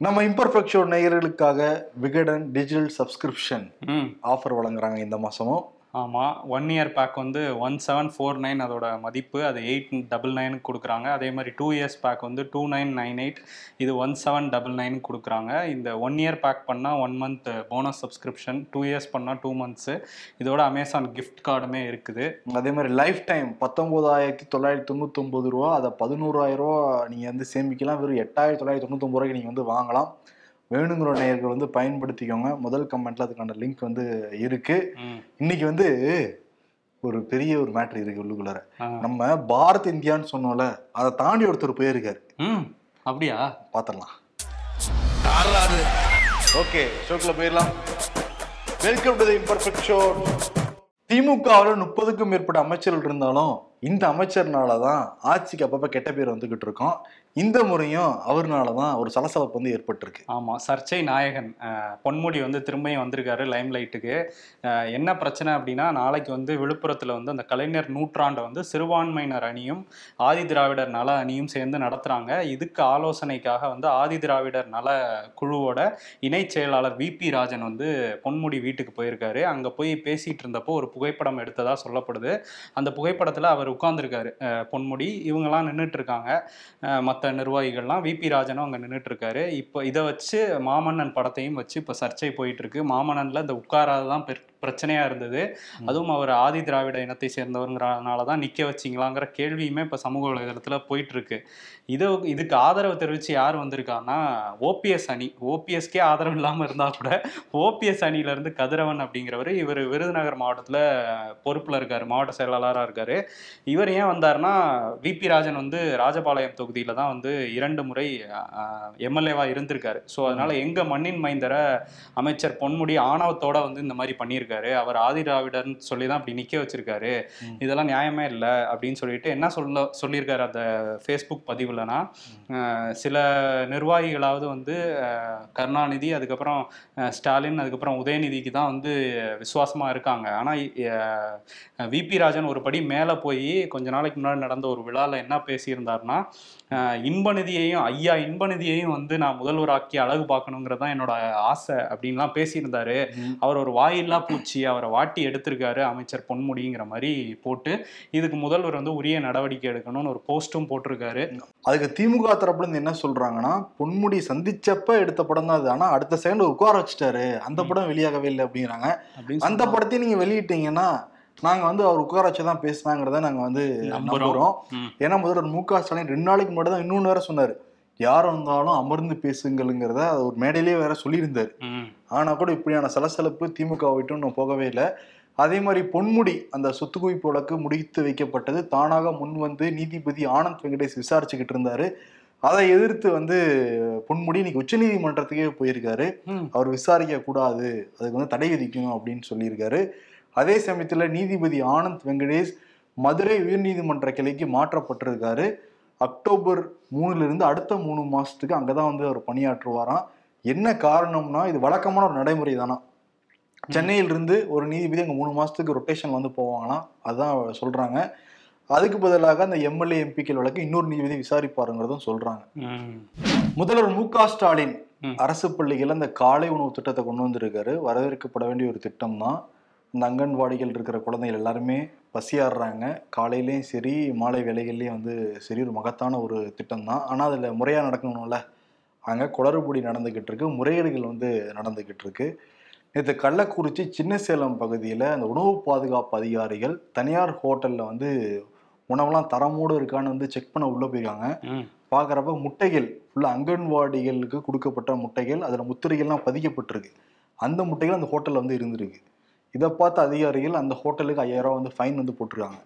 நம்ம imperfect show நேயர்களுக்காக Vikatan digital subscription offer வழங்குறாங்க இந்த மாசமும். ஆமாம் ஒன் இயர் பேக் வந்து ஒன் செவன் ஃபோர் நைன் அதோட மதிப்பு அது எயிட் டபுள் நைனுக்கு கொடுக்குறாங்க. அதே மாதிரி டூ இயர்ஸ் பேக் வந்து டூ நைன் நைன் எயிட் இது ஒன் செவன் டபுள் நைனுக்கு கொடுக்குறாங்க. இந்த ஒன் இயர் பேக் பண்ணால் one month bonus subscription two years பண்ணால் டூ மந்த்ஸு இதோட அமேசான் கிஃப்ட் கார்டுமே இருக்குது. அதே மாதிரி லைஃப் டைம் பத்தொம்போதாயிரத்தி தொள்ளாயிரத்தி தொண்ணூத்தொம்பது ரூபா அதை பதினோராயிரம் ரூபா நீங்கள் வந்து சேமிக்கலாம். வெறும் எட்டாயிரத்தி தொள்ளாயிரத்தி தொண்ணூத்தொம்பது ரூபாய்க்கு நீங்கள் வந்து வாங்கலாம். வேணுங்கிற நேயர்கள் வந்து பயன்படுத்திக்கோங்க. முதல் கமெண்ட்ல அதுக்கான லிங்க் வந்து இருக்கு. ம். இன்னைக்கு வந்து ஒரு பெரிய ஒரு மேட்ரு இருக்கு உள்ளுக்குள்ளார. நம்ம பாரத் இந்தியான்னு சொன்னோம்ல அதை தாண்டி ஒருத்தர் போயிருக்காரு. ம். அப்படியா? பார்த்துடலாம் ஓகே ஷோக்குள்ள போயிடலாம். Welcome to the imperfect show திமுகவில் முப்பதுக்கும் மேற்பட்ட அமைச்சர்கள் இருந்தாலும் இந்த அமைச்சர்னால தான் ஆட்சிக்கு அப்பப்போ கெட்ட பேர் வந்துகிட்டு இருக்கோம். இந்த முறையும் அவர்னால தான் ஒரு சலசலப்பு வந்து ஏற்பட்டிருக்கு. ஆமாம் சர்ச்சை நாயகன் பொன்முடி வந்து திரும்பியும் வந்திருக்காரு லைம் லைட்டுக்கு என்ன பிரச்சனை அப்படின்னா நாளைக்கு வந்து விழுப்புரத்தில் வந்து அந்த கலைஞர் நூற்றாண்டை வந்து சிறுபான்மையினர் அணியும் ஆதி திராவிடர் நல அணியும் சேர்ந்து நடத்துகிறாங்க இதுக்கு ஆலோசனைக்காக வந்து ஆதி திராவிடர் நல குழுவோட இணைச் செயலாளர் விபி ராஜன் வந்து பொன்முடி வீட்டுக்கு போயிருக்காரு. அங்கே போய் பேசிகிட்டு இருந்தப்போ ஒரு புகைப்படம் எடுத்ததாக சொல்லப்படுது. அந்த புகைப்படத்தில் அவர் உட்கார்ந்துருக்காரு பொன்முடி. இவங்கெல்லாம் நின்றுட்டு இருக்காங்க மற்ற நிர்வாகிகள்லாம் விபி ராஜனும் அங்கே நின்றுட்டு இருக்காரு இப்போ இதை வச்சு மாமன்னன் படத்தையும் வச்சு இப்போ சர்ச்சை போயிட்டு இருக்கு மாமன்னன்ல இந்த உட்காராதான் பெர் பிரச்சனையா இருந்தது. அதுவும் அவர் ஆதி திராவிட இனத்தை சேர்ந்தவருங்கிறனால தான் நிக்க வச்சிங்களாங்கிற கேள்வியுமே இப்போ சமூக வலைதளத்துல போயிட்டு இருக்கு இது இதுக்கு ஆதரவு தெரிவிச்சு யார் வந்திருக்காங்கன்னா ஓபிஎஸ் அணி. ஓபிஎஸ்க்கே ஆதரவு இல்லாமல் இருந்தா கூட ஓபிஎஸ் அணியில இருந்து கதிரவன் அப்படிங்கிறவர் இவர் விருதுநகர் மாவட்டத்துல பொறுப்புல இருக்காரு. மாவட்ட செயலாளராக இருக்காரு. இவர் ஏன் வந்தாருன்னா விபி ராஜன் வந்து ராஜபாளையம் தொகுதியில தான் வந்து இரண்டு முறை எம்எல்ஏவா இருந்திருக்காரு. ஸோ அதனால எங்க மண்ணின் மைந்தரை அமைச்சர் பொன்முடி ஆணவத்தோட வந்து இந்த மாதிரி பண்ணியிருக்காரு. அவர் ஆதி திராவிடர்னு சொல்லி தான் அப்படி நிக்க வச்சிருக்காரு. இதெல்லாம் நியாயமே இல்லை அப்படின்னு சொல்லிட்டு என்ன சொல்ல சொல்லியிருக்காரு அந்த ஃபேஸ்புக் பதிவுலனா சில நிர்வாகிகளாவது வந்து கருணாநிதி அதுக்கப்புறம் ஸ்டாலின் அதுக்கப்புறம் உதயநிதிக்கு தான் வந்து விசுவாசமா இருக்காங்க. ஆனா விபி ராஜன் ஒரு படி மேலே போய் கொஞ்ச நாளைக்கு முன்னாடி நடந்த ஒரு விழாவில் என்ன பேசியிருந்தாருன்னா இன்பநிதியையும் ஐயா இன்பநிதியையும் வந்து நான் முதல்வராக்கி அழகு பார்க்கணுங்கிறது தான் என்னோட ஆசை அப்படின்லாம் பேசியிருந்தாரு. அவர் ஒரு வாயில்லா பூச்சி அவரை வாட்டி எடுத்திருக்காரு அமைச்சர் பொன்முடிங்கிற மாதிரி போட்டு இதுக்கு முதல்வர் வந்து உரிய நடவடிக்கை எடுக்கணும்னு ஒரு போஸ்ட்டும் போட்டிருக்காரு. அதுக்கு திமுக தரப்புல இருந்து என்ன சொல்றாங்கன்னா பொன்முடி சந்திச்சப்ப எடுத்த படம் தான் அது. ஆனா அடுத்த செகண்ட் உட்கார வச்சுட்டாரு. அந்த படம் வெளியாகவே இல்லை அப்படிங்கிறாங்க. அந்த படத்தையும் நீங்க வெளியிட்டீங்கன்னா நாங்க வந்து அவர் உட்கார வச்சு தான் பேசினாங்கிறத நாங்க வந்து நம்புறோம். நம்புறோம். ம். ஏன்னா முதல்வர் மு க ஸ்டாலின் ரெண்டு நாளைக்கு முன்னாடி தான் இன்னொன்னு வேற சொன்னாரு. யார் வந்தாலும் அமர்ந்து பேசுங்கள்ங்கிறத அது ஒரு மேடையிலேயே வேற சொல்லியிருந்தாரு. ம். ஆனா கூட இப்படியான சலசலப்பு திமுக விட்டு இன்னும் போகவே இல்லை. அதே மாதிரி பொன்முடி அந்த சொத்து குவிப்பு வழக்கு முடித்து வைக்கப்பட்டது. தானாக முன் வந்து நீதிபதி ஆனந்த் வெங்கடேஷ் விசாரிச்சுக்கிட்டு இருந்தாரு. அதை எதிர்த்து வந்து பொன்முடி இன்னைக்கு உச்சநீதிமன்றத்துக்கே போயிருக்காரு. அவர் விசாரிக்க கூடாது அதுக்கு வந்து தடை விதிக்கணும் அப்படின்னு சொல்லியிருக்காரு. அதே சமயத்துல நீதிபதி ஆனந்த் வெங்கடேஷ் மதுரை உயர்நீதிமன்ற கிளைக்கு மாற்றப்பட்டிருக்காரு. அக்டோபர் மூணுல இருந்து அடுத்த மூணு மாசத்துக்கு அங்கதான் வந்து அவர் பணியாற்றுவாராம். என்ன காரணம்னா இது வழக்கமான ஒரு நடைமுறை தானா சென்னையில இருந்து ஒரு நீதிபதி அங்க மூணு மாசத்துக்கு ரொட்டேஷன் வந்து போவாங்களாம். அதான் சொல்றாங்க. அதுக்கு பதிலாக அந்த எம்எல்ஏ எம்பிக்கள் வழக்கு இன்னொரு நீதிபதி விசாரிப்பாருங்கிறதும் சொல்றாங்க. ம். முதல்வர் மு க ஸ்டாலின். அரசு பள்ளிகள் அந்த காலை உணவு திட்டத்தை கொண்டு வந்திருக்காரு. வரவேற்கப்பட வேண்டிய ஒரு திட்டம் தான் இந்த அங்கன்வாடிகள் இருக்கிற குழந்தைகள் எல்லாருமே பசியாடுறாங்க காலையிலயும் சரி மாலை வேலைகள்லயும் வந்து சரி ஒரு மகத்தான ஒரு திட்டம் தான் ஆனால் அதில் முறையாக நடக்கணும்ல. அங்கே குளறுபடி நடந்துக்கிட்டு இருக்கு முறைகேடுகள் வந்து நடந்துக்கிட்டு இருக்கு நேற்று கள்ளக்குறிச்சி சின்ன சேலம் பகுதியில் அந்த உணவு பாதுகாப்பு அதிகாரிகள் தனியார் ஹோட்டலில் வந்து உணவெல்லாம் தரமோடு இருக்கான்னு வந்து செக் பண்ண உள்ளே போயிருக்காங்க. பார்க்குறப்ப முட்டைகள் ஃபுல்லாக அங்கன்வாடிகளுக்கு கொடுக்கப்பட்ட முட்டைகள் அதில் முத்திரைகள்லாம் பதிக்கப்பட்டிருக்கு. அந்த முட்டைகள் அந்த ஹோட்டலில் வந்து இருந்திருக்கு. இதை பார்த்த அதிகாரிகள் அந்த ஹோட்டலுக்கு ஐயாயிரம் ரூபாய் வந்து ஃபைன் வந்து போட்டிருக்காங்க.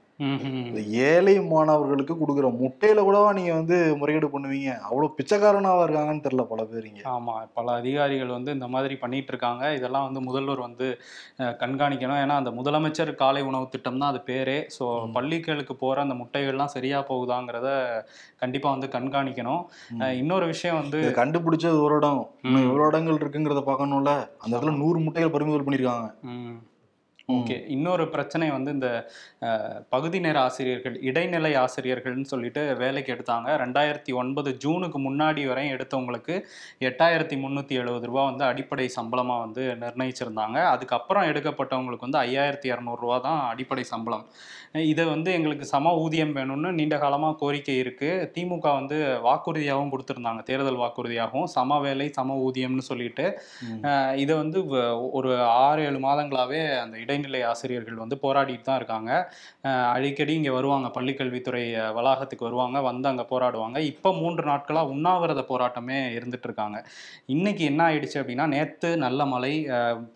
இந்த ஏழை மாணவர்களுக்கு கொடுக்குற முட்டையில கூடவா நீங்க வந்து முறைகேடு பண்ணுவீங்க. அவ்வளவு பிச்சைக்காரனாவா இருக்காங்கன்னு தெரியல பல பேர் இங்க. ஆமா பல அதிகாரிகள் வந்து இந்த மாதிரி பண்ணிட்டு இருக்காங்க. இதெல்லாம் வந்து முதல்வர் வந்து கண்காணிக்கணும். ஏன்னா அந்த முதலமைச்சர் காலை உணவு திட்டம் தான் அது பேரே. ஸோ. பள்ளிகளுக்கு போற அந்த முட்டைகள்லாம் சரியா போகுதாங்கிறத கண்டிப்பா வந்து கண்காணிக்கணும். இன்னொரு விஷயம் வந்து கண்டுபிடிச்சது ஒரு இடம். எவ்வளவு இடங்கள் இருக்குங்கிறத பார்க்கணும்ல. அந்த இடத்துல நூறு முட்டைகள் பறிமுதல் பண்ணிருக்காங்க. ம். ஓகே. இன்னொரு பிரச்சனை வந்து இந்த பகுதி நேர ஆசிரியர்கள் இடைநிலை ஆசிரியர்கள்னு சொல்லிட்டு வேலைக்கு எடுத்தாங்க. ரெண்டாயிரத்தி ஒன்பது ஜூனுக்கு முன்னாடி வரையும் எடுத்தவங்களுக்கு எட்டாயிரத்தி முந்நூற்றி எழுபது ரூபா வந்து அடிப்படை சம்பளமாக வந்து நிர்ணயிச்சிருந்தாங்க. அதுக்கப்புறம் எடுக்கப்பட்டவங்களுக்கு வந்து ஐயாயிரத்தி இரநூறுவா தான் அடிப்படை சம்பளம். இதை வந்து எங்களுக்கு சம ஊதியம் வேணும்னு நீண்ட காலமாக கோரிக்கை இருக்குது திமுக வந்து வாக்குறுதியாகவும் கொடுத்துருந்தாங்க. தேர்தல் வாக்குறுதியாகவும் சம வேலை சம ஊதியம்னு சொல்லிட்டு. இதை வந்து ஒரு ஆறு ஏழு மாதங்களாகவே அந்த இடைநிலை ஆசிரியர்கள் வந்து போராடிட்டு தான் இருக்காங்க. அடிக்கடி இங்கே வருவாங்க பள்ளிக்கல்வித்துறை வளாகத்துக்கு வருவாங்க வந்து அங்கே போராடுவாங்க. இப்போ மூன்று நாட்களாக உண்ணாவிரத போராட்டமே இருந்துட்டு இருக்காங்க. இன்னைக்கு என்ன ஆயிடுச்சு அப்படின்னா நேற்று நல்ல மழை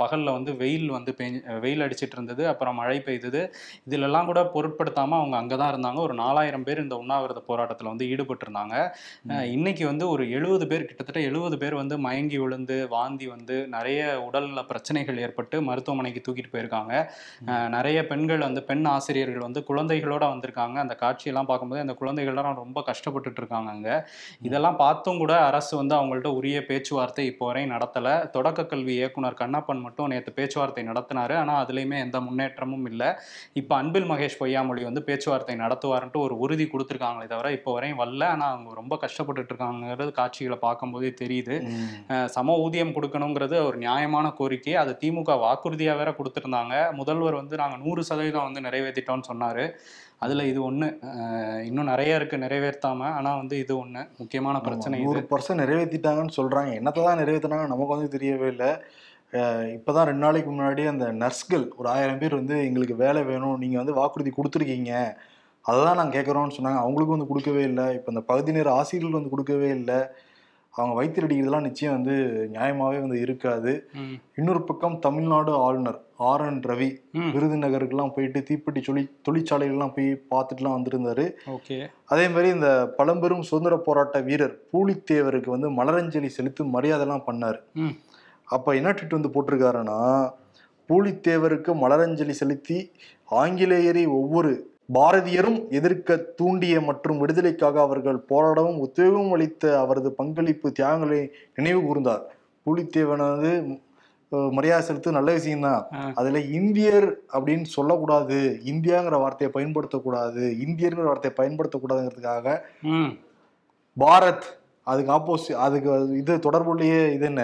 பகலில் வந்து வெயில் வந்து பெஞ்சு வெயில் அடிச்சிட்டு இருந்தது அப்புறம் மழை பெய்தது. இதிலெல்லாம் கூட பொருட்படுத்தாமல் அவங்க அங்கே தான் இருந்தாங்க. ஒரு நாலாயிரம் பேர் இந்த உண்ணாவிரத போராட்டத்தில் வந்து ஈடுபட்டு இருந்தாங்க. அஹ் இன்னைக்கு வந்து ஒரு எழுபது பேர் கிட்டத்தட்ட எழுபது பேர் வந்து மயங்கி விழுந்து வாந்தி வந்து நிறைய உடல்நல பிரச்சனைகள் ஏற்பட்டு மருத்துவமனைக்கு தூக்கிட்டு போயிருக்காங்க. அஹ் நிறைய பெண்கள் வந்து பெண் ஆசிரியர்கள் வந்து குழந்தைகளோட வந்திருக்காங்க. அந்த காட்சியெல்லாம் பார்க்கும்போது அந்த குழந்தைகள்லாம் ரொம்ப கஷ்டப்பட்டுட்டு இருக்காங்க அங்க. இதெல்லாம் பார்த்தும் கூட அரசு வந்து அவங்கள்ட்ட உரிய பேச்சுவார்த்தை இப்போ வரையும் நடத்தல. தொடக்க கல்வி இயக்குனர் கண்ணப்பன் மட்டும் நேற்று பேச்சுவார்த்தை நடத்தினாரு. ஆனா அதுலயுமே எந்த முன்னேற்றமும் இல்லை. இப்போ அன்பில் மகேஷ் பொய்யாமொழி வந்து பேச்சுவார்த்தை நடத்துவாருன்ட்டு ஒரு உறுதி கொடுத்துருக்காங்களே தவிர இப்போ வரையும் வரல. ஆனா அவங்க ரொம்ப கஷ்டப்பட்டுட்டு இருக்காங்கிறது காட்சிகளை பார்க்கும்போதே தெரியுது. சம ஊதியம் கொடுக்கணுங்கிறது ஒரு நியாயமான கோரிக்கை அது திமுக வாக்குறுதியாக வேற கொடுத்துருந்தாங்க. முதல்வர் வந்து நாங்கள் நூறு சதவீதம் வந்து நிறைவேற்றிட்டோம்னு சொன்னார். அதில் இது ஒன்று இன்னும் நிறைய இருக்கு நிறைவேற்றாம. ஆனால் வந்து இது ஒன்று முக்கியமான பிரச்சனை இது. நூறு பர்சன்ட் நிறைவேற்றிட்டாங்கன்னு சொல்றாங்க. என்னத்தை தான் நிறைவேற்றினாங்க நமக்கு வந்து தெரியவே இல்லை. இப்போதான் ரெண்டு நாளைக்கு முன்னாடி அந்த நர்ஸ்கள் ஒரு ஆயிரம் பேர் வந்து எங்களுக்கு வேலை வேணும் நீங்க வந்து வாக்குறுதி கொடுத்துருக்கீங்க. அதை தான் நாங்கள் கேட்குறோம்னு சொன்னாங்க. அவங்களுக்கும் வந்து கொடுக்கவே இல்லை. இப்போ இந்த பகுதி நேர ஆசிரியர்கள் வந்து கொடுக்கவே இல்லை. அவங்க வயிற்று அடிக்கிறதுலாம் நிச்சயம் வந்து நியாயமாவே வந்து இருக்காது. இன்னொரு பக்கம் தமிழ்நாடு ஆளுநர் ஆர் என் ரவி விருதுநகருக்குலாம் போயிட்டு தீப்பெட்டி தொழி தொழிற்சாலைகள்லாம் போய் பார்த்துட்டுலாம் வந்திருந்தாரு. ஓகே. அதே மாதிரி இந்த பழம்பெரும் சுதந்திர போராட்ட வீரர் பூலித்தேவருக்கு வந்து மலரஞ்சலி செலுத்தும் மரியாதைலாம் பண்ணார். அப்போ என்ன ட்வீட் வந்து போட்டிருக்காருன்னா பூலித்தேவருக்கு மலரஞ்சலி செலுத்தி ஆங்கிலேயரை ஒவ்வொரு பாரதியரும் எதிர்க்க தூண்டிய மற்றும் விடுதலைக்காக அவர்கள் போராடவும் உத்வேகம் அளித்த அவரது பங்களிப்பு தியாகங்களை நினைவு கூர்ந்தார். பூலித்தேவன் வந்து அஹ், மரியாதை செலுத்து நல்ல விஷயம்தான். அதுல இந்தியர் அப்படின்னு சொல்லக்கூடாது இந்தியாங்கிற வார்த்தையை பயன்படுத்தக்கூடாது இந்தியர்ங்கிற வார்த்தையை பயன்படுத்தக்கூடாதுங்கிறதுக்காக பாரத் அதுக்கு ஆப்போசிட் அதுக்கு இது தொடர்புள்ளயே இது என்ன?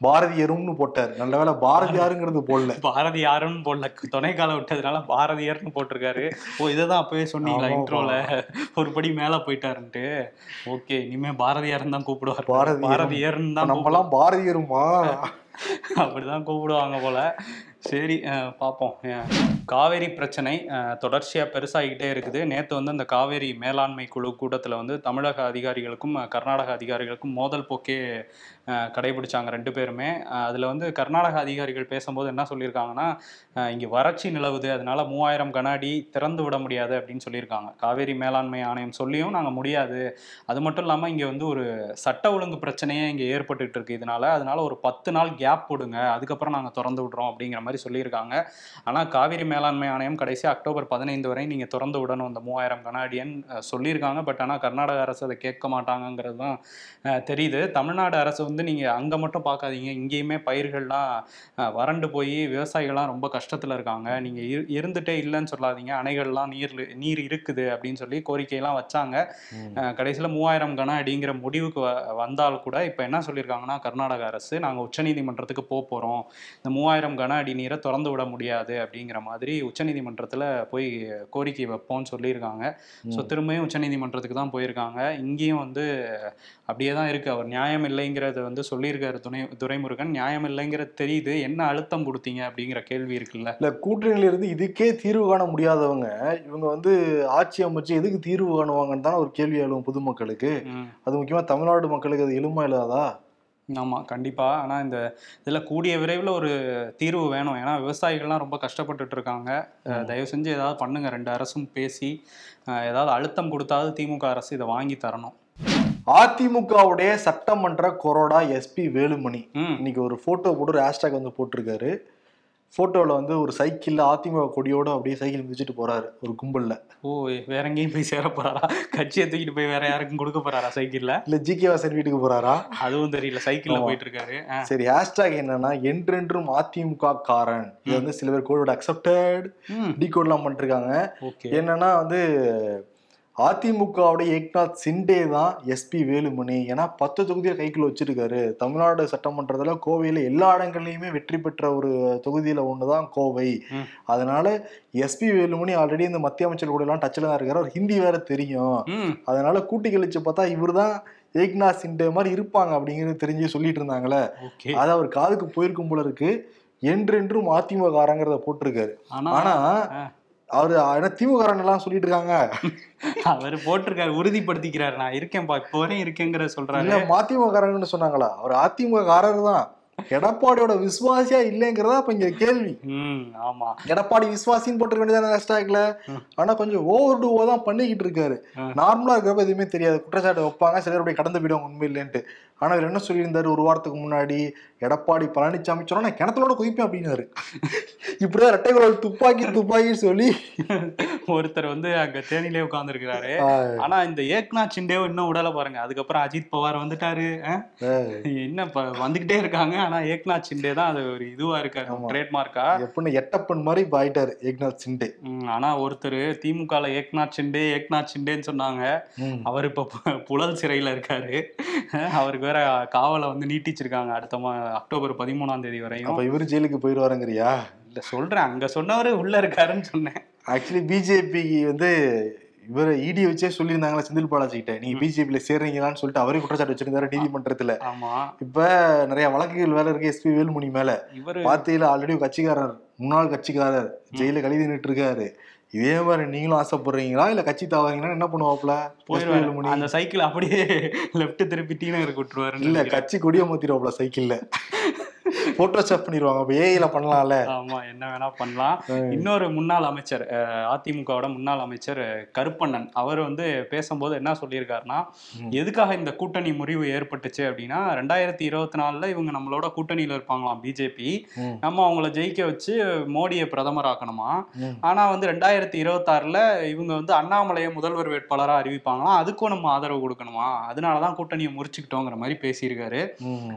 பாரதியரும்னு போட்டார். நல்ல வேளை பாரதியாருங்கிறது போடல. பாரதியாருன்னு போடல. துணைக்கால விட்டதுனால பாரதியார்னு போட்டிருக்காரு. ஓ இதை தான் அப்பவே சொன்னீங்களா. இன்ட்ரோல ஒரு படி மேல போயிட்டாருன்ட்டு. ஓகே இனிமே பாரதியார்னு தான் கூப்பிடுவார். பாரதியார். பாரதியார்னு தான் நம்மலாம் பாரதியருமா? அப்படிதான் கூப்பிடுவாங்க போல. சரி பார்ப்போம் காவேரி பிரச்சனை அஹ், தொடர்ச்சியா பெருசாகிக்கிட்டே இருக்குது. நேற்று வந்து அந்த காவேரி மேலாண்மை குழு கூட்டத்தில் வந்து தமிழக அதிகாரிகளுக்கும் கர்நாடக அதிகாரிகளுக்கும் மோதல் போக்கே கடைபிடிச்சாங்க ரெண்டு பேருமே. அதில் வந்து கர்நாடக அதிகாரிகள் பேசும்போது என்ன சொல்லியிருக்காங்கன்னா இங்கே வறட்சி நிலவுது அதனால மூவாயிரம் கன அடி திறந்து விட முடியாது அப்படின்னு சொல்லியிருக்காங்க. காவேரி மேலாண்மை ஆணையம் சொல்லியும் நாங்கள் முடியாது. அது மட்டும் இல்லாமல் இங்கே வந்து ஒரு சட்ட ஒழுங்கு பிரச்சனையே இங்கே ஏற்பட்டுட்டு இருக்கு இதனால. அதனால ஒரு பத்து நாள் கேப் போடுங்க அதுக்கப்புறம் நாங்கள் திறந்து விடுறோம் அப்படிங்கிற மாதிரி சொல்லியிருக்காங்க. ஆனால் காவிரி மேலாண்மை ஆணையம் கடைசி அக்டோபர் பதினைந்து வரை நீங்கள் திறந்து விடணும் அந்த மூவாயிரம் கனாடியன் சொல்லியிருக்காங்க. பட் ஆனால் கர்நாடக அரசு அதை கேட்க மாட்டாங்கங்கிறது தான் தெரியுது. தமிழ்நாடு அரசு வந்து நீங்க அங்க மட்டும் பார்க்காதீங்க இங்கேயுமே பயிர்கள்லாம் வறண்டு போய் விவசாயிகள்லாம் ரொம்ப கஷ்டத்துல இருக்காங்க. நீங்க இரு- இருந்துட்டே இல்லைன்னு சொல்லாதீங்க. அணைகள்லாம் நீர் நீர் இருக்குது அப்படின்னு சொல்லி கோரிக்கையெல்லாம் வச்சாங்க. கடைசியில் மூவாயிரம் கன அடிங்கிற முடிவுக்கு வ வந்தால் கூட இப்போ என்ன சொல்லியிருக்காங்கன்னா கர்நாடக அரசு நாங்கள் உச்சநீதிமன்றத்துக்கு போக போகிறோம் இந்த மூவாயிரம் கன அடி நீரை திறந்து விட முடியாது அப்படிங்கிற மாதிரி உச்சநீதிமன்றத்தில் போய் கோரிக்கை வைப்போம்னு சொல்லியிருக்காங்க. ஸோ திரும்பியும் உச்சநீதிமன்றத்துக்கு தான் போயிருக்காங்க. இங்கேயும் வந்து அப்படியே தான் இருக்குது அவர் நியாயம் இல்லைங்கிறத வந்து சொல்லியிருக்காரு துணை துரைமுருகன் நியாயம் இல்லைங்கிறது தெரியுது என்ன அழுத்தம் கொடுத்தீங்க? அப்படிங்கிற கேள்வி இருக்குல்ல. இல்ல கூட்டணியில இருந்து இதுக்கே தீர்வு காண முடியாதவங்க இவங்க வந்து ஆட்சி அமைச்சு எதுக்கு தீர்வு காணுவாங்கன்னு தானே ஒரு கேள்வி எழும் பொதுமக்களுக்கு. அது முக்கியமா தமிழ்நாடு மக்களுக்கு அது எழுமா இல்லாதா? ஆமாம் கண்டிப்பாக ஆனால் இந்த இதில் கூடிய விரைவில் ஒரு தீர்வு வேணும். ஏன்னா விவசாயிகள்லாம் ரொம்ப கஷ்டப்பட்டுட்டு இருக்காங்க. தயவு செஞ்சு ஏதாவது பண்ணுங்க. ரெண்டு அரசும் பேசி ஏதாவது அழுத்தம் கொடுத்தாவது திமுக அரசு இதை வாங்கி தரணும். அதிமுகவுடைய சட்டமன்ற கொறடா எஸ்பி வேலுமணி. இன்னைக்கு ஒரு போட்டோ போட்டு ஒரு ஹேஷ்டாக் வந்து போட்டிருக்காரு. போட்டோல வந்து ஒரு சைக்கிள்ல அதிமுக கொடியோட அப்படியே சைக்கிள் மிதிச்சிட்டு போறாரு ஒரு கும்பல்ல. ஓ வேற எங்கேயும் போய் சேர போறாரா? கட்சியை தூக்கிட்டு போய் வேற யாருக்கும் கொடுக்க போறாரா சைக்கிள்ல? இல்ல ஜி கே வாசன் வீட்டுக்கு போறாரா? அதுவும் தெரியல சைக்கிள்ல. போயிட்டு இருக்காரு சரி ஹேஷ்டாக் என்னன்னா என்றென்றும் அதிமுக காரன் இது வந்து சில பேர் கோடோட அக்செப்டட் டி கோட்லாம் பண்ணிருக்காங்க. என்னன்னா வந்து அதிமுகவுடைய ஏக்நாத் சிண்டே தான் எஸ்பி வேலுமணி. ஏன்னா பத்து தொகுதியை கைக்குள்ள வச்சிருக்காரு. தமிழ்நாடு சட்டமன்றத்துல கோவையில எல்லா இடங்கள்லயுமே வெற்றி பெற்ற ஒரு தொகுதியில ஒண்ணுதான் கோவை. ம். அதனால எஸ்பி வேலுமணி ஆல்ரெடி இந்த மத்திய அமைச்சர் கூட எல்லாம் டச்ல தான் இருக்காரு. அவர் ஹிந்தி வேற தெரியும். அதனால கூட்டி கழிச்சு பார்த்தா இவர்தான் ஏக்நாத் சிண்டே மாதிரி இருப்பாங்க அப்படிங்கிறது தெரிஞ்சு சொல்லிட்டு இருந்தாங்களே. அது அவர் காதுக்கு போயிருக்கும் போல இருக்கு. என்றென்றும் அதிமுக காரங்கிறத போட்டிருக்காரு. ஆனா. அவரு என்ன திமுக காரன் எல்லாம் சொல்லிட்டு இருக்காங்க அவர் போட்டிருக்காரு உறுதிப்படுத்திக்கிறாரு. நான் இருக்கேன்பா இப்போ வரையும் இருக்கேங்கிற சொல்றாரு. இல்ல மதிமுக காரங்கன்னு சொன்னாங்களா? அவர் அதிமுக காரர் தான். எடப்பாடியோட விசுவாசியா இல்லைங்கிறதா இப்ப இங்க கேள்வி. ஆமா. எடப்பாடி விசுவாசின்னு போட்டிருக்க வேண்டியதான ஹேஷ்டாக்ல? ஆனா கொஞ்சம் ஓவர் டூவா தான் பண்ணிக்கிட்டு இருக்காரு. நார்மலா இருக்கிறப்ப எதுவுமே தெரியாது. குற்றச்சாட்டு வைப்பாங்க சிலர் அப்படியே கடந்து போயிடுவாங்க உண்மை இல்லைன்ட்டு. ஆனா இவர் என்ன சொல்லியிருந்தாரு? ஒரு வாரத்துக்கு முன்னாடி எடப்பாடி பழனிசாமி சொன்னா நான் கிணத்துலோட குதிப்பேன் அப்படின்னாரு. இப்படிதான் ரெட்டை குரல் துப்பாக்கி துப்பாக்கி சொல்லி ஒருத்தர் வந்து அங்க தேனிலே உட்கார்ந்துருக்கிறாரு. ஆனா இந்த ஏக்நாத் சிண்டே இன்னும் விடல பாருங்க. அதுக்கப்புறம் அஜித் பவார் வந்துட்டாரு? என்ன வந்துகிட்டே இருக்காங்க. ஆனா ஏக்நாத் சிண்டே தான் அது ஒரு இதுவா இருக்காரு. ட்ரேட்மார்க்கா? எப்படின்னு எட்டப்பன் மாதிரி இப்ப ஆயிட்டாரு ஏக்நாத் சிண்டே ஆனா ஒருத்தர் திமுகல ஏக்நாத் சிண்டே ஏக்நாத் சிண்டேன்னு சொன்னாங்க. அவர் இப்ப புழல் சிறையில இருக்காரு. அவருக்கு வேற காவலை வந்து நீட்டிச்சிருக்காங்க. அடுத்த மா அக்டோபர் பதிமூணாம் தேதி வரையும். அப்ப இவரு ஜெயிலுக்கு போயிருவாருங்கிறியா? இல்ல சொல்றேன். அங்க சொன்னவரு உள்ள இருக்காருன்னு சொன்னேன். ஆக்சுவலி பிஜேபி வந்து இவரை இடி வச்சே சொல்லியிருந்தாங்களா செந்தில் பாலாஜி கிட்ட நீங்க பிஜேபியில சேர்றீங்களான்னு சொல்லிட்டு அவரே குற்றச்சாட்டு வச்சிருந்தாரு நீதிமன்றத்துல. ஆமா. இப்ப நிறைய வழக்குகள் வேலை இருக்கு எஸ்பி வேலுமணி மேல. இவரு பாத்தியில ஆல்ரெடி கட்சிக்காரர் முன்னாள் கட்சிக்காரர் ஜெயில கழுதி நின்று இருக்காரு. இதே மாதிரி நீங்களும் ஆசைப்படுறீங்களா? இல்ல கட்சி தாவாங்கன்னா என்ன பண்ணுவாப்ல வேலுமணி அந்த சைக்கிள் அப்படியே லெஃப்ட் திருப்பி டி நகருக்கு விட்டுருவாரு இல்ல கட்சி கொடிய மாத்திடுவாப்ல சைக்கிள்ல போட்டோஷாப் பண்ணிடுவாங்க அப்ப ஏஐல பண்ணலாம்ல. ஆமா என்ன வேணா பண்ணலாம். இன்னொரு முன்னாள் அமைச்சர் அதிமுகவோட முன்னாள் அமைச்சர் கருப்பண்ணன் அவர் வந்து பேசும்போது என்ன சொல்லியிருக்காருன்னா. எதுக்காக இந்த கூட்டணி முறிவு ஏற்பட்டுச்சு அப்படின்னா ரெண்டாயிரத்தி இருபத்தி நாலுல இவங்க நம்மளோட கூட்டணியில இருப்பாங்களாம் பிஜேபி. நம்ம அவங்கள ஜெயிக்க வச்சு மோடியை பிரதமர் ஆக்கணுமா. ஆனா வந்து ரெண்டாயிரத்தி இருபத்தாறுல இவங்க வந்து அண்ணாமலையை முதல்வர் வேட்பாளரா அறிவிப்பாங்களாம். அதுக்கும் நம்ம ஆதரவு கொடுக்கணுமா? அதனாலதான் கூட்டணியை முறிச்சுக்கிட்டோங்கிற மாதிரி பேசியிருக்காரு.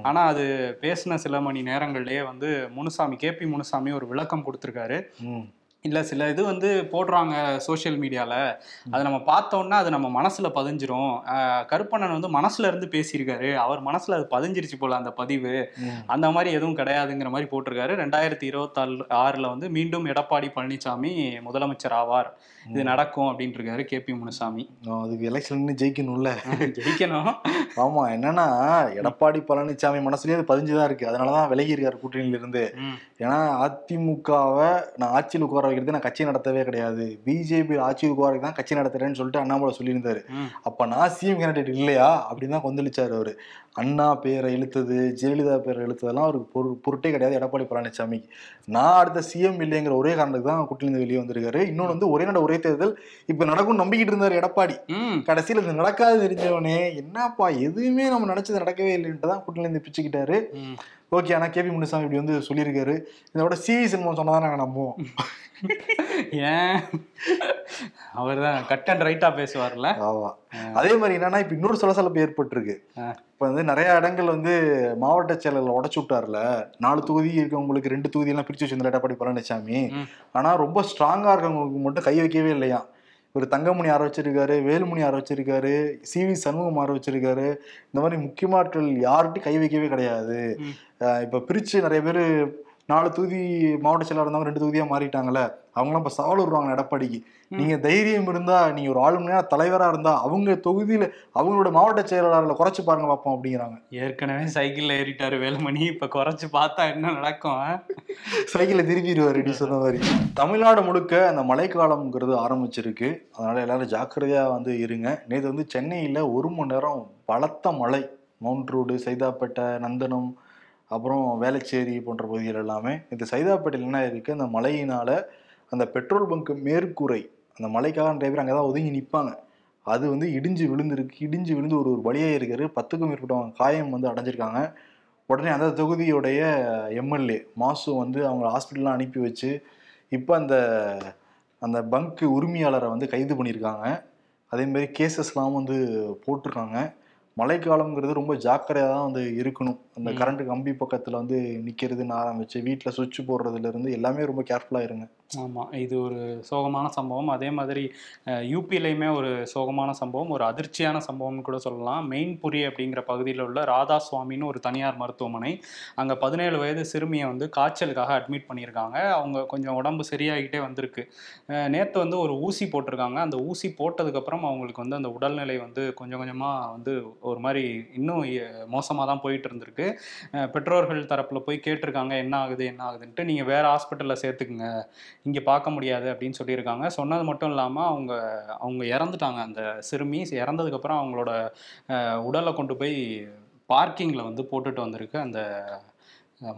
ஆனா அது பேசின சில மணி நேரங்கள்லயே வந்து முனுசாமி கேபி முனுசாமி ஒரு விளக்கம் கொடுத்திருக்காரு. இல்ல சில இது வந்து போடுறாங்க சோஷியல் மீடியால அதை நம்ம பார்த்தோம்னா அது நம்ம மனசுல பதிஞ்சிரும். கருப்பண்ணன் வந்து மனசுல இருந்து பேசியிருக்காரு. அவர் மனசுல அது பதிஞ்சிருச்சு போல அந்த பதிவு. அந்த மாதிரி எதுவும் கிடையாதுங்கிற மாதிரி போட்டிருக்காரு. ரெண்டாயிரத்தி இருபத்தாறு ஆறுல வந்து மீண்டும் எடப்பாடி பழனிசாமி முதலமைச்சர் ஆவார். இது நடக்கும் அப்படின்ட்டு இருக்காரு கே பி முனுசாமி. அதுக்கு எலெக்ஷன் ஜெயிக்கணும்ல. ஜெயிக்கணும். ஆமா என்னன்னா எடப்பாடி பழனிசாமி மனசுலயே அது பதிஞ்சுதான் இருக்கு. அதனாலதான் விலகி இருக்காரு கூட்டணியில இருந்து ஏன்னா அதிமுகவை நான் ஆட்சியில் உட்கார வைக்கிறது நான் கட்சி நடத்தவே கிடையாது. பிஜேபி ஆட்சியில் உட்கார தான் கட்சி நடத்துறேன்னு சொல்லிட்டு அண்ணாமலை சொல்லியிருந்தாரு. அப்ப நான் சிஎம் கேண்டிடேட் இல்லையா? அப்படின்னு தான் கொந்தளிச்சாரு அவரு. அண்ணா பேரை இழுத்தது ஜெயலலிதா பேரை இழுத்ததெல்லாம் அவருக்கு பொரு பொருட்டே கிடையாது எடப்பாடி பழனிசாமி நான் அடுத்த சிஎம் இல்லைங்கிற ஒரே காரணத்துக்கு தான் கூட்டணியிலிருந்து வெளியே வந்திருக்காரு. இன்னொன்று வந்து ஒரே நட ஒரே தேர்தல் இப்ப நடக்கும் நம்பிக்கிட்டு இருந்தாரு எடப்பாடி. கடைசியில் இது நடக்காது தெரிஞ்சவனே என்னப்பா எதுவுமே நம்ம நினைச்சது நடக்கவே இல்லைன்ட்டு தான் கூட்டிலேருந்து பிச்சுக்கிட்டாரு ம். ஓகே ஆனா கேபி முனுசாமி இப்படி வந்து சொல்லியிருக்காரு. இதோட சிவி சினிமா சொன்னதான் நாங்க நம்புவோம். ஏன்? அவர் தான் கட் அண்ட் ரைட்டா பேசுவார்ல? ஆமா. அதே மாதிரி என்னன்னா இப்ப இன்னொரு சலசலப்பு ஏற்பட்டிருக்கு. இப்ப வந்து நிறைய இடங்கள் வந்து மாவட்ட செயலர்ல உடச்சு விட்டார்ல. நாலு தொகுதி இருக்கவங்களுக்கு ரெண்டு தொகுதி எல்லாம் பிரிச்சு வச்சிருந்தார் எடப்பாடி பழனிசாமி ம். ஆனா ரொம்ப ஸ்ட்ராங்கா இருக்கவங்களுக்கு மட்டும் கை வைக்கவே இல்லையா ஒரு தங்கமணி ஆர வச்சிருக்காரு? வேலுமணி ஆர வச்சிருக்காரு? சி வி சண்முகம் ஆர வச்சிருக்காரு? இந்த மாதிரி முக்கியமாட்கள் யார்கிட்டையும் கை வைக்கவே கிடையாது. இப்ப பிரிச்சு நிறைய பேர் நாலு தொகுதி மாவட்ட செயலாளர் இருந்தவங்க ரெண்டு தொகுதியா மாறிட்டாங்கல்ல அவங்களாம் இப்ப சவால் வருவாங்க எடப்பாடிக்கு. நீங்க தைரியம் இருந்தா நீங்க ஒரு ஆளுமையான தலைவரா இருந்தா அவங்க தொகுதியில அவங்களோட மாவட்ட செயலாளர்ல குறைச்சு பாருங்க பார்ப்போம் அப்படிங்கிறாங்க. ஏற்கனவே சைக்கிள்ல ஏறிட்டாரு வேலுமணி இப்ப குறைச்சு பார்த்தா என்ன நடக்கும் ஆ? சைக்கிளை திருப்பிடுவாரு நீ சொன்ன மாதிரி. தமிழ்நாடு முழுக்க அந்த மழைக்காலம்ங்கிறது ஆரம்பிச்சிருக்கு. அதனால எல்லாரும் ஜாக்கிரதையா வந்து இருங்க. நேற்று வந்து சென்னையில ஒரு மணி நேரம் பலத்த மழை. மவுண்ட் ரோடு சைதாப்பேட்டை நந்தனம் அப்புறம் வேளச்சேரி போன்ற பகுதிகள் எல்லாமே இந்த சைதாப்பேட்டையில் என்ன இருக்குது அந்த மழையினால அந்த பெட்ரோல் பங்க் மேற்கூரை அந்த மழைக்காக நிறைய பேர் அங்கே தான் ஒதுங்கி நிற்பாங்க அது வந்து இடிஞ்சு விழுந்திருக்கு இடிஞ்சு விழுந்து ஒரு ஒரு வழியாக இருக்காரு பத்துக்கும் மேற்பட்டவங்க காயம் வந்து அடைஞ்சிருக்காங்க. உடனே அந்த தொகுதியுடைய எம்எல்ஏ மாசு வந்து அவங்க ஹாஸ்பிட்டல்லாம் அனுப்பி வச்சு இப்போ அந்த அந்த பங்க் உரிமையாளரை வந்து கைது பண்ணியிருக்காங்க. அதேமாரி கேசஸ்லாம் வந்து போட்டிருக்காங்க. மழைக்காலம்ங்கிறது ரொம்ப ஜாக்கிரதையாக தான் வந்து இருக்கணும் அந்த. கரண்ட் கம்பி பக்கத்தில் வந்து நிற்கிறதுன்னு ஆரம்பிச்சு வீட்டில் சுவிட்ச் போடுறதுல இருந்து எல்லாமே ரொம்ப கேர்ஃபுல்லாக இருங்க ஆமாம் இது ஒரு சோகமான சம்பவம். அதே மாதிரி யூபிலையுமே ஒரு சோகமான சம்பவம் ஒரு அதிர்ச்சியான சம்பவம்னு கூட சொல்லலாம். மெயின்புரி அப்படிங்கிற பகுதியில் உள்ள ராதா சுவாமின்னு ஒரு தனியார் மருத்துவமனை. அங்கே பதினேழு வயது சிறுமியை வந்து காய்ச்சலுக்காக அட்மிட் பண்ணியிருக்காங்க. அவங்க கொஞ்சம் உடம்பு சரியாகிட்டே வந்திருக்கு. நேற்று வந்து ஒரு ஊசி போட்டிருக்காங்க. அந்த ஊசி போட்டதுக்கப்புறம் அவங்களுக்கு வந்து அந்த உடல்நிலை வந்து கொஞ்சம் கொஞ்சமாக வந்து ஒரு மாதிரி இன்னும் மோசமாக தான் போயிட்டு இருந்திருக்கு. பெற்றோர்கள் தரப்பில் போய் கேட்டிருக்காங்க என்ன ஆகுது என்ன ஆகுதுன்ட்டு. நீங்கள் வேறு ஹாஸ்பிட்டலில் சேர்த்துக்குங்க. இங்கே பார்க்க முடியாது அப்படின்னு சொல்லியிருக்காங்க. சொன்னது மட்டும் இல்லாமல் அவங்க அவங்க இறந்துட்டாங்க. அந்த சிறுமி இறந்ததுக்கப்புறம் அவங்களோட உடலை கொண்டு போய் பார்க்கிங்கில் வந்து போட்டுட்டு வந்திருக்கு. அந்த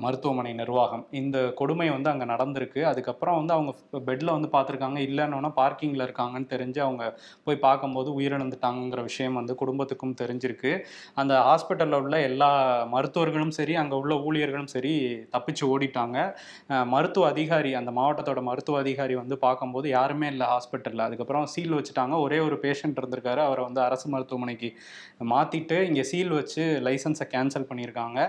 மருத்துவமனை நிர்வாகம். இந்த கொடுமை வந்து அங்கே நடந்திருக்கு. அதுக்கப்புறம் வந்து அவங்க பெட்டில் வந்து பார்த்துருக்காங்க. இல்லைன்னா பார்க்கிங்கில் இருக்காங்கன்னு தெரிஞ்சு அவங்க போய் பார்க்கும்போது உயிரிழந்துட்டாங்கங்கிற விஷயம் வந்து குடும்பத்துக்கும் தெரிஞ்சிருக்கு. அந்த ஹாஸ்பிட்டலில் உள்ள எல்லா மருத்துவர்களும் சரி அங்கே உள்ள ஊழியர்களும் சரி தப்பிச்சு ஓடிட்டாங்க. மருத்துவ அதிகாரி அந்த மாவட்டத்தோட மருத்துவ அதிகாரி வந்து பார்க்கும்போது யாருமே இல்லை ஹாஸ்பிட்டலில் அதுக்கப்புறம் சீல் வச்சுட்டாங்க. ஒரே ஒரு பேஷண்ட் இருந்திருக்காரு. அவரை வந்து அரசு மருத்துவமனைக்கு மாற்றிட்டு இங்கே சீல் வச்சு லைசன்ஸை கேன்சல் பண்ணியிருக்காங்க.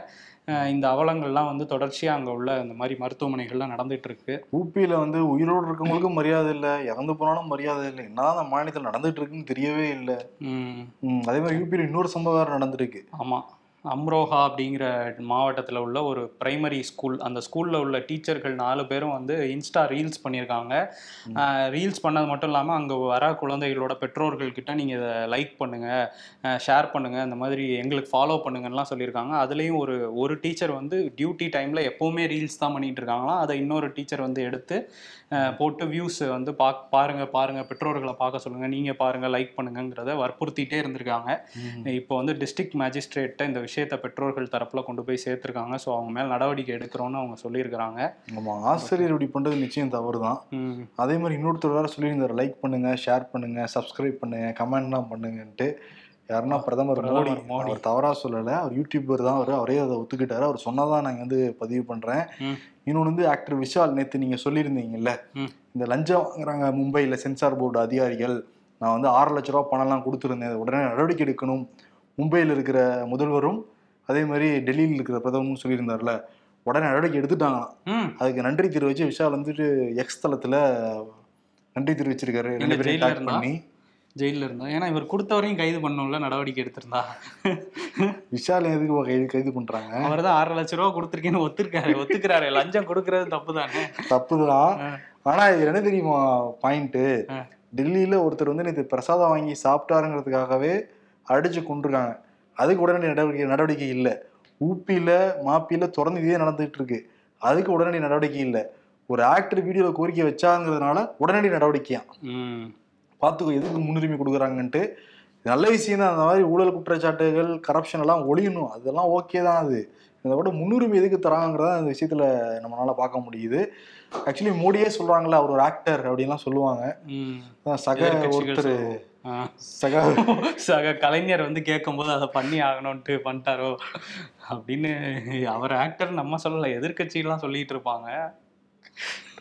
இந்த அவலங்கள்லாம் வந்து தொடர்ச்சியாக அங்கே உள்ள இந்த மாதிரி மருத்துவமனைகள்லாம் நடந்துட்டு இருக்கு ஊபியில் வந்து உயிரோடு இருக்கவங்களுக்கும் மரியாதை இல்லை இறந்து போனாலும் மரியாதை இல்லை என்னதான் அந்த மாநிலத்தில் நடந்துட்டு இருக்குன்னு தெரியவே இல்லை. அதே மாதிரி யூபியில் இன்னொரு சம்பவம் நடந்திருக்கு ஆமாம் அம்ரோஹா அப்படிங்கிற மாவட்டத்தில் உள்ள ஒரு பிரைமரி ஸ்கூல் அந்த ஸ்கூலில் உள்ள டீச்சர்கள் நாலு பேரும் வந்து இன்ஸ்டா ரீல்ஸ் பண்ணியிருக்காங்க ரீல்ஸ் பண்ணது மட்டும் இல்லாமல் அங்கே வர குழந்தைகளோட பெற்றோர்கள்கிட்ட நீங்கள் இதை லைக் பண்ணுங்கள் ஷேர் பண்ணுங்கள் இந்த மாதிரி எங்களுக்கு ஃபாலோ பண்ணுங்கலாம் சொல்லியிருக்காங்க அதுலேயும் ஒரு ஒரு டீச்சர் வந்து டியூட்டி டைமில் எப்போவுமே ரீல்ஸ் தான் பண்ணிட்டு இருக்காங்களாம். அதை இன்னொரு டீச்சர் வந்து எடுத்து போட்டு வியூஸ் வந்து பாக் பாருங்கள் பாருங்கள் பெற்றோர்களை பார்க்க சொல்லுங்கள் நீங்கள் பாருங்கள் லைக் பண்ணுங்கங்கிறத வற்புறுத்திட்டே இருந்திருக்காங்க. இப்போ வந்து டிஸ்ட்ரிக்ட் மேஜிஸ்ட்ரேட்டை இந்த விஷயத்தை பெற்றோர்கள் தரப்பில் கொண்டு போய் சேர்த்துருக்காங்க. ஸோ அவங்க மேல் நடவடிக்கை எடுக்கிறோன்னு அவங்க சொல்லியிருக்கிறாங்க. ஆமாம் ஆசிரியர் இப்படி பண்ணுறது நிச்சயம் தவறு தான் அதே மாதிரி இன்னொருத்தர் வேற சொல்லியிருந்தார் லைக் பண்ணுங்க ஷேர் பண்ணுங்க சப்ஸ்கிரைப் பண்ணுங்க கமெண்ட்லாம் பண்ணுங்கன்ட்டு. யாருன்னா பிரதமர் மோடி. அவர் தவறா சொல்லலை. அவர் யூடியூபர் தான் அவர். அவரே அதை ஒத்துக்கிட்டாரு. அவர் சொன்னதான் நாங்கள் வந்து பதிவு பண்றேன். இன்னொன்று வந்து ஆக்டர் விஷால் நேற்று நீங்க சொல்லியிருந்தீங்கல்ல. இந்த லஞ்சம் வாங்குறாங்க மும்பையில் சென்சார் போர்டு அதிகாரிகள். நான் வந்து ஆறு லட்ச ரூபா பணம்லாம் கொடுத்துருந்தேன். உடனே நடவடிக்கை எடுக்கணும். மும்பையில் இருக்கிற முதல்வரும் அதே மாதிரி டெல்லியில் இருக்கிற பிரதமரும் சொல்லியிருந்தார்ல உடனே நடவடிக்கை எடுத்துட்டாங்களாம். அதுக்கு நன்றி தெரிவிச்சு விஷால் வந்துட்டு எக்ஸ் தளத்துல நன்றி தெரிவிச்சிருக்காரு. ரெண்டு இருந்தா? பண்ணி. ஜெயிலில் இருந்தா? ஏன்னா இவர் கொடுத்தவரையும் கைது பண்ணணும்ல நடவடிக்கை எடுத்திருந்தா. விஷால் எதுக்கு கைது கைது பண்றாங்க? அவர் தான் ஆறரை லட்ச ரூபா கொடுத்துருக்கேன்னு ஒத்துருக்காரு. ஒத்துக்கிறாரு லஞ்சம் கொடுக்கறது தப்பு தானே தப்புதான். ஆ. ஆனா இது என்ன தெரியுமா? பாயிண்ட். டெல்லியில ஒருத்தர் வந்து நேற்று பிரசாதம் வாங்கி சாப்பிட்டாருங்கிறதுக்காகவே அடிச்சு கொண்டிருக்காங்க அதுக்கு உடனடி நடவடிக்கை நடவடிக்கை இல்லை. ஊப்பியில மாப்பியில தொடர்ந்து இதே நடந்துட்டு இருக்கு. அதுக்கு உடனடி நடவடிக்கை இல்லை. ஒரு ஆக்டர் வீடியோல கோரிக்கை வச்சாங்கிறதுனால உடனடி நடவடிக்கையா? பார்த்துக்கோ எதுக்கு முன்னுரிமை கொடுக்குறாங்கன்ட்டு. நல்ல விஷயம் தான் அந்த மாதிரி ஊழல் குற்றச்சாட்டுகள் கரப்ஷன் எல்லாம் ஒழியணும். அதெல்லாம் ஓகே தான் அது. இதை விட முன்னுரிமை எதுக்கு தராங்கிறத அந்த விஷயத்துல நம்மளால பார்க்க முடியுது. ஆக்சுவலி மோடியே சொல்றாங்கல்ல அவர் ஒரு ஆக்டர் அப்படின்லாம் சொல்லுவாங்க. சக ஒருத்தர். சக சக கலைஞர் வந்து கேட்கும்போது அதை பண்ணி ஆகணும்ட்டு பண்ணிட்டாரோ? அப்படின்னு அவர் ஆக்டர் நம்ம சொல்லல எதிர்க்கட்சியெல்லாம் சொல்லிட்டு இருப்பாங்க.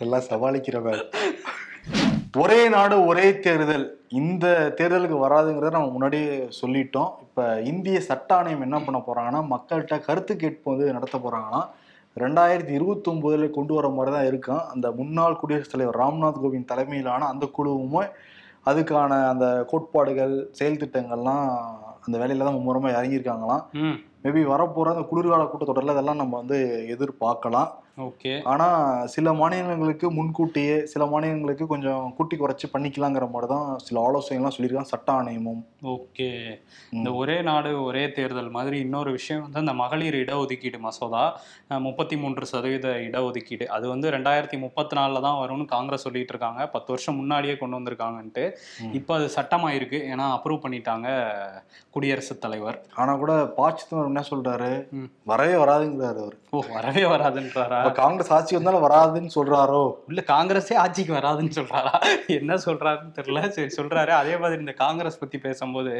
எல்லாம் சமாளிக்கிறவர் ஒரே நாடு ஒரே தேர்தல். இந்த தேர்தலுக்கு வராதுங்கிறத நம்ம முன்னாடியே சொல்லிட்டோம். இப்போ இந்திய சட்ட ஆணையம் என்ன பண்ண போறாங்கன்னா மக்கள்கிட்ட கருத்து கேட்பு வந்து நடத்த போறாங்கன்னா ரெண்டாயிரத்தி இருபத்தி ஒன்பதுல கொண்டு வர மாதிரி தான் இருக்கும். அந்த முன்னாள் குடியரசுத் தலைவர் ராம்நாத் கோவிந்த் தலைமையிலான அந்த குழுவுமே அதுக்கான அந்த கோட்பாடுகள் செயல் திட்டங்கள்லாம் அந்த வேலையில தான் மும்முரமாக இறங்கியிருக்காங்களாம். மேபி வரப்போற அந்த குளிர்கால கூட்டத்தொடரில் இதெல்லாம் நம்ம வந்து எதிர்பார்க்கலாம். ஓகே. ஆனா சில மாநிலங்களுக்கு முன்கூட்டியே சில மாநிலங்களுக்கு கொஞ்சம் கூட்டி குறைச்சி பண்ணிக்கலாங்கிற மாதிரி தான் சில ஆலோசனைகள்லாம் சொல்லியிருக்காங்க. சட்ட ஆணையமும். ஓகே. இந்த ஒரே நாடு ஒரே தேர்தல் மாதிரி இன்னொரு விஷயம் வந்து அந்த மகளிர் இடஒதுக்கீடு மசோதா முப்பத்தி மூன்று சதவீத இடஒதுக்கீடு. அது வந்து ரெண்டாயிரத்தி முப்பத்தி நாலில் தான் வரும்னு காங்கிரஸ் சொல்லிட்டு இருக்காங்க பத்து வருஷம் முன்னாடியே கொண்டு வந்திருக்காங்கன்ட்டு. இப்போ அது சட்டமாயிருக்கு ஏன்னா அப்ரூவ் பண்ணிட்டாங்க குடியரசுத் தலைவர். ஆனா கூட ப சிதம்பரம் என்ன சொல்றாரு? ம். வரவே வராதுங்கிறாரு அவர். ஓ வரவே வராதுன்றாரா? காங்கிரஸ் ஆட்சி வந்தாலும் வராதுன்னு சொல்றாரோ? இல்ல காங்கிரஸே ஆட்சிக்கு வராதுன்னு சொல்றாரா? என்ன சொல்றாருன்னு தெரியல. சரி சொல்றாரு. அதே மாதிரி இந்த காங்கிரஸ் பத்தி பேசும்போது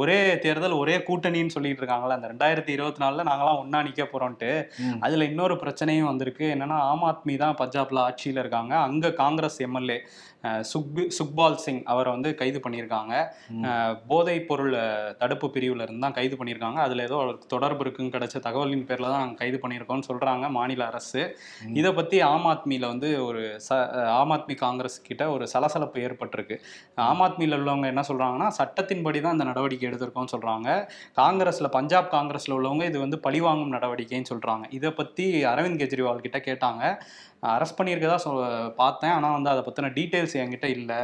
ஒரே தேர்தல் ஒரே கூட்டணின்னு சொல்லிட்டு இருக்காங்களா அந்த ரெண்டாயிரத்தி இருபத்தி நாலுல நாங்களாம் ஒண்ணா நிக்க போறோம்ட்டு. அதுல இன்னொரு பிரச்சனையும் வந்திருக்கு. என்னன்னா ஆம் ஆத்மி தான் பஞ்சாப்ல ஆட்சியில இருக்காங்க. அங்க காங்கிரஸ் எம்எல்ஏ. சுக்பி சுக்பால் சிங் அவரை வந்து கைது பண்ணியிருக்காங்க. போதைப் பொருள் தடுப்பு பிரிவுல இருந்து தான் கைது பண்ணியிருக்காங்க. அதுல ஏதோ அவருக்கு தொடர்பு இருக்குன்னு கிடைச்ச தகவலின் பேர்ல தான் நாங்க கைது பண்ணியிருக்கோம்னு சொல்றாங்க மாநில அரசு. இதை பத்தி ஆம் ஆத்மியில வந்து ஒரு ச ஆம் ஆத்மி காங்கிரஸ் கிட்ட ஒரு சலசலப்பு ஏற்பட்டிருக்கு. ஆம் ஆத்மியில உள்ளவங்க என்ன சொல்றாங்கன்னா சட்டத்தின்படி தான் இந்த நடவடிக்கை எடுத்திருக்கோம்னு சொல்றாங்க. காங்கிரஸ்ல பஞ்சாப் காங்கிரஸ்ல உள்ளவங்க இது வந்து பழிவாங்கும் நடவடிக்கைன்னு சொல்றாங்க. இதை பத்தி அரவிந்த் கெஜ்ரிவால் கிட்ட கேட்டாங்க. அரெஸ்ட் பண்ணியிருக்கதா சொ பார்த்தேன். ஆனால் வந்து அதை பற்றின டீட்டெயில்ஸ் என்கிட்ட இல்லை.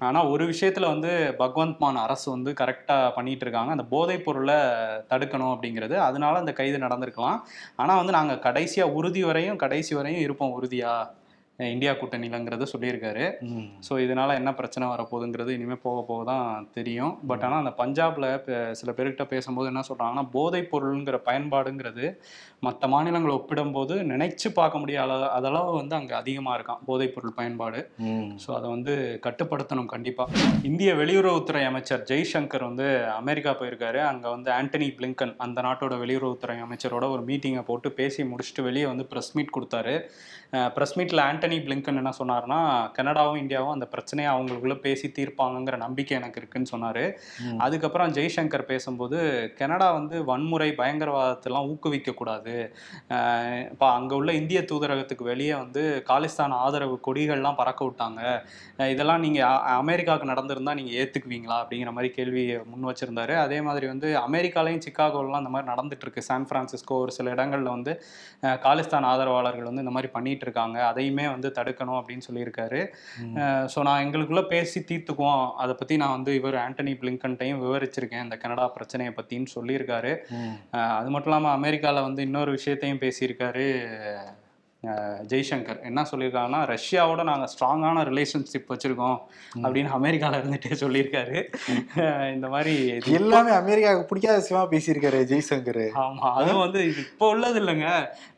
ஆனால் ஒரு விஷயத்தில் வந்து பகவந்த் மான் அரசு வந்து கரெக்டாக பண்ணிட்டு இருக்காங்க அந்த போதைப் பொருளை தடுக்கணும் அப்படிங்கிறது. அதனால அந்த கைது நடந்திருக்கலாம். ஆனால் வந்து நாங்கள் கடைசியாக உறுதி வரையும் கடைசி வரையும் இருப்போம் உறுதியாக இந்தியா கூட்டணியிலங்கிறத சொல்லியிருக்காரு. ஸோ இதனால என்ன பிரச்சனை வரப்போகுதுங்கிறது இனிமேல் போக போக தான் தெரியும். பட் ஆனால் அந்த பஞ்சாப்ல சில பேர்கிட்ட பேசும்போது என்ன சொல்றாங்கன்னா போதைப் பொருளுங்கிற பயன்பாடுங்கிறது மற்ற மாநிலங்களை ஒப்பிடும்போது நினைச்சு பார்க்க முடியாத அதளவு வந்து அங்கே அதிகமாக இருக்கான் போதைப் பொருள் பயன்பாடு. ஸோ அதை வந்து கட்டுப்படுத்தணும் கண்டிப்பாக இந்திய வெளியுறவுத்துறை அமைச்சர் ஜெய்சங்கர் வந்து அமெரிக்கா போயிருக்காரு. அங்கே வந்து ஆண்டனி பிளிங்கன் அந்த நாட்டோட வெளியுறவுத்துறை அமைச்சரோட ஒரு மீட்டிங்கை போட்டு பேசி முடிச்சுட்டு வெளியே வந்து ப்ரெஸ் மீட் கொடுத்தாரு. ப்ரெஸ் மீட்டில் ஆண்டனி பிளிங்கன் என்ன சொன்னார்னா கனடாவும் இந்தியாவும் அந்த பிரச்சனையை அவங்களுக்குள்ள பேசி தீர்ப்பாங்கங்கிற நம்பிக்கை எனக்கு இருக்குன்னு சொன்னார். அதுக்கப்புறம் ஜெய்சங்கர் பேசும்போது கனடா வந்து வன்முறை பயங்கரவாதத்தெல்லாம் ஊக்குவிக்கக்கூடாது. இப்போ அங்கே உள்ள இந்திய தூதரகத்துக்கு வெளியே வந்து காலிஸ்தான் ஆதரவு கொடிகள்லாம் பறக்க விட்டாங்க. இதெல்லாம் நீங்கள் அமெரிக்காவுக்கு நடந்திருந்தா நீங்கள் ஏற்றுக்குவீங்களா அப்படிங்கிற மாதிரி கேள்வி முன் வச்சிருந்தாரு. அதே மாதிரி வந்து அமெரிக்காலையும் சிக்காகோலாம் இந்த மாதிரி நடந்துட்டு இருக்கு சான் பிரான்சிஸ்கோ ஒரு சில இடங்கள்ல வந்து காலிஸ்தான் ஆதரவாளர்கள் வந்து இந்த மாதிரி பண்ணிட்டு இருக்காங்க அதையுமே வந்து தடுக்கணும் அப்படின்னு சொல்லியிருக்காரு. ஸோ நான் எங்களுக்குள்ள பேசி தீர்த்துக்குவோம். அதை பற்றி நான் வந்து இவர் ஆண்டனி பிளிங்கன்ட்டையும் விவரிச்சிருக்கேன். இந்த கனடா பிரச்சனையை பற்றின்னு சொல்லியிருக்காரு. அது மட்டும் இல்லாமல் அமெரிக்காவில் வந்து இன்னொரு விஷயத்தையும் பேசியிருக்காரு ஜெய்சங்கர். என்ன சொல்லியிருக்காங்கன்னா ரஷ்யாவோட நாங்கள் ஸ்ட்ராங்கான ரிலேஷன்ஷிப் வச்சுருக்கோம் அப்படின்னு அமெரிக்காவில் இருந்துகிட்டே சொல்லியிருக்காரு. இந்த மாதிரி எல்லாமே அமெரிக்காவுக்கு பிடிக்காத விஷயமா பேசியிருக்காரு ஜெய்சங்கர். ஆமா அதுவும் வந்து இது இப்போ உள்ளது இல்லைங்க.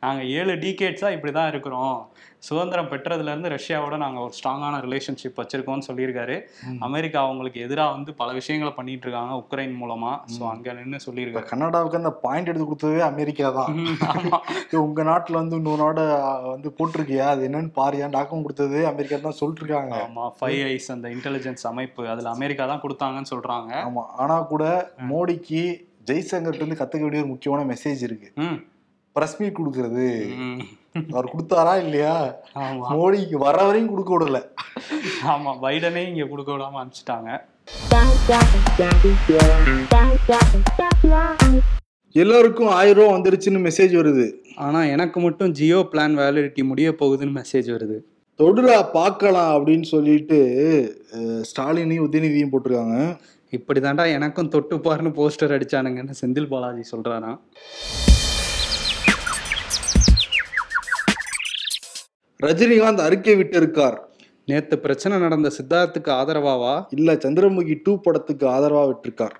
நாங்க ஏழு டீகேட்ஸா இப்படி தான் இருக்கிறோம். சுதந்திரம் பெற்றதுல இருந்து ரஷ்யாவோட நாங்க ஒரு ஸ்ட்ராங்கான ரிலேஷன்ஷிப் வச்சிருக்கோம்னு சொல்லியிருக்காரு. அமெரிக்கா அவங்களுக்கு எதிராக வந்து பல விஷயங்களை பண்ணிட்டு இருக்காங்க உக்ரைன் மூலமா. ஸோ அங்க நின்று சொல்லியிருக்காரு. கனடாவுக்கு அந்த பாயிண்ட் எடுத்து கொடுத்ததே அமெரிக்கா தான். ம், ஆமா. இது உங்க நாட்டுல வந்து இன்னொரு நாடு வந்து போட்டிருக்கியா? அது என்னன்னு பாரியா டாக்குமெண்ட் கொடுத்தது? அமெரிக்கா தான் சொல்லிட்டு இருக்காங்க ஆமா ஃபைவ் ஐஸ் அந்த இன்டெலிஜென்ஸ் அமைப்பு அதுல அமெரிக்கா தான் கொடுத்தாங்கன்னு சொல்றாங்க. ஆமா ஆனா கூட மோடிக்கு ஜெய்சங்கர்ட்ட இருந்து கத்துக்க வேண்டிய ஒரு முக்கியமான மெசேஜ் இருக்கு. பிரஸ் மீட் கொடுக்கறது. அவர் கொடுத்தாரா இல்லையா? மோடிக்கு வர வரையும் கொடுக்க விடல. ஆமா பைடனே இங்க கொடுக்க விடாம அனுப்பிச்சிட்டாங்க. எல்லாருக்கும் ஆயிரம் ரூபா வந்துருச்சுன்னு மெசேஜ் வருது. ஆனா எனக்கு மட்டும் ஜியோ பிளான் வேலிடிட்டி முடிய போகுதுன்னு மெசேஜ் வருது. தொடுரா பார்க்கலாம் அப்படின்னு சொல்லிட்டு ஸ்டாலினையும் உதயநிதியும் போட்டிருக்காங்க. இப்படி தாண்டா எனக்கும் தொட்டுப்பாருன்னு போஸ்டர் அடிச்சானுங்கன்னு செந்தில் பாலாஜி சொல்றாராம். ரஜினிகாந்த் அறிக்கை விட்டு இருக்கார் நேத்து பிரச்சனை நடந்த சித்தார்த்துக்கு ஆதரவாவா? இல்ல சந்திரமுகி டூ படத்துக்கு ஆதரவா விட்டிருக்கார்.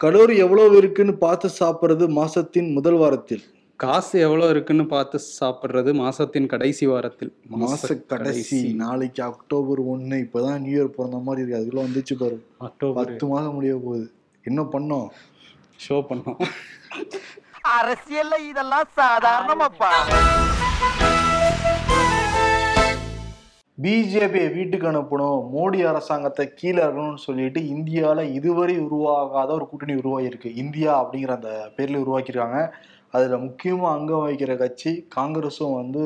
கலோரி எவ்வளவு இருக்குன்னு பார்த்து சாப்பிடுறது மாசத்தின் முதல் வாரத்தில். காசு எவ்வளோ இருக்குன்னு பார்த்து சாப்பிட்றது மாசத்தின் கடைசி வாரத்தில். மாச கடைசி நாளைக்கு அக்டோபர் ஒண்ணு இப்பதான் நியூ இயர் பிறந்த மாதிரி இருக்கு. அதுக்குள்ள வந்துச்சு பாரு. அக்டோபர். பத்து மாதம் முடிய போகுது. என்ன பண்ணோம்? ஷோ பண்ணோம். அரசியல்ல இதெல்லாம் சாதாரணமாப்பா. பிஜேபியை வீட்டுக்கு அனுப்பணும். மோடி அரசாங்கத்தை கீழே இருக்கணும்னு சொல்லிட்டு இந்தியாவில் இதுவரை உருவாகாத ஒரு கூட்டணி உருவாகியிருக்கு. இந்தியா அப்படிங்கிற அந்த பேரில் உருவாக்கியிருக்காங்க. அதில் முக்கியமாக அங்கம் வகிக்கிற கட்சி காங்கிரஸும் வந்து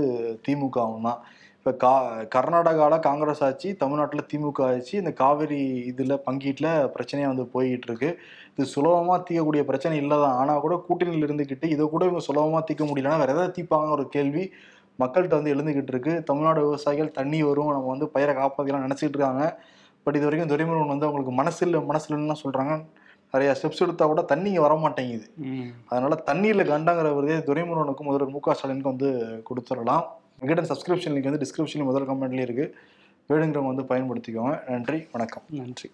திமுகவும் தான். இப்போ கா கர்நாடகாவில் காங்கிரஸ் ஆட்சி தமிழ்நாட்டில் திமுக ஆட்சி இந்த காவிரி இதில் பங்கீட்டில் பிரச்சனையாக வந்து போய்கிட்டு இருக்கு இது சுலபமாக தீர்க்கக்கூடிய பிரச்சனை இல்லை தான் ஆனால் கூட கூட்டணியில் இருந்துக்கிட்டு இதை கூட இவங்க சுலபமாக தீர்க்க முடியலன்னா வேறு எதாவது தீர்ப்பாங்க ஒரு கேள்வி. மக்கள்கிட்ட வந்து எழுந்துக்கிட்டு இருக்கு. தமிழ்நாடு விவசாயிகள் தண்ணி வரும் நம்ம வந்து பயிரை காப்பாற்றலாம் நினச்சிட்டு இருக்காங்க. பட் இது வரைக்கும் துரைமுருகன் வந்து அவங்களுக்கு மனசு இல்லை மனசு இல்லைன்னு சொல்கிறாங்க நிறைய ஸ்டெப்ஸ் எடுத்தா கூட தண்ணி வர மாட்டேங்குது. அதனால தண்ணீரில் கண்டாங்கிற விருதே துரைமுருகனுக்கும் முதல்வர் மு க. ஸ்டாலினுக்கும் வந்து கொடுத்துடலாம். விகடன் சப்ஸ்கிரிப்ஷன் லிங்க் வந்து டிஸ்கிரிப்ஷன்ல முதல் கமெண்ட்லேயே இருக்கு. வேணுங்கிறவங்க வந்து பயன்படுத்திக்கோங்க. நன்றி வணக்கம். நன்றி.